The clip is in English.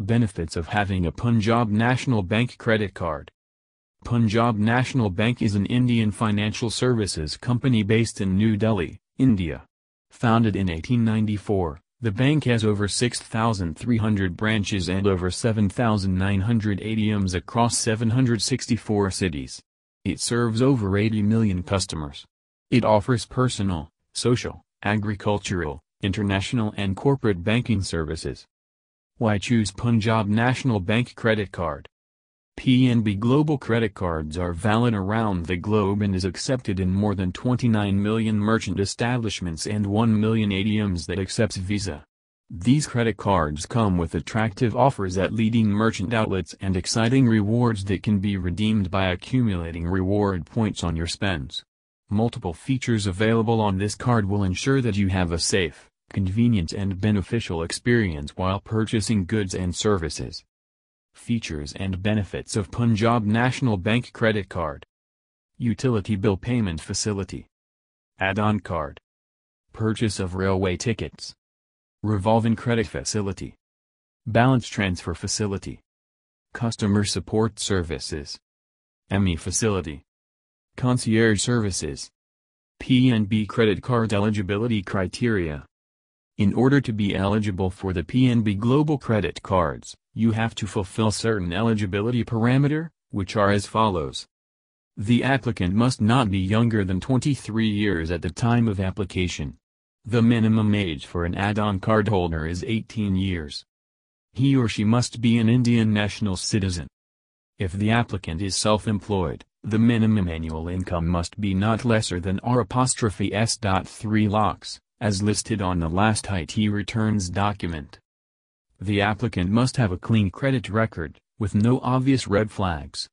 Benefits of having a Punjab National Bank credit card. Punjab National Bank is an Indian financial services company based in New Delhi, India. Founded in 1894, the bank has over 6,300 branches and over 7,900 ATMs across 764 cities. It serves over 80 million customers. It offers personal, social, agricultural, international and corporate banking services. Why choose Punjab National Bank credit card? PNB Global credit cards are valid around the globe and is accepted in more than 29 million merchant establishments and 1 million ATMs that accepts Visa. These credit cards come with attractive offers at leading merchant outlets and exciting rewards that can be redeemed by accumulating reward points on your spends. Multiple features available on this card will ensure that you have a safe, convenient and beneficial experience while purchasing goods and services. Features and benefits of Punjab National Bank Credit Card. Utility Bill Payment Facility. Add-on Card. Purchase of Railway Tickets. Revolving Credit Facility. Balance Transfer Facility. Customer Support Services. EMI Facility. Concierge Services. PNB Credit Card Eligibility Criteria In order to be eligible for the PNB Global Credit Cards, you have to fulfill certain eligibility parameter, which are as follows. The applicant must not be younger than 23 years at the time of application. The minimum age for an add-on cardholder is 18 years. He or she must be an Indian national citizen. If the applicant is self-employed, the minimum annual income must be not lesser than R'(s.3 lakhs, as listed on the last IT returns document. The applicant must have a clean credit record, with no obvious red flags.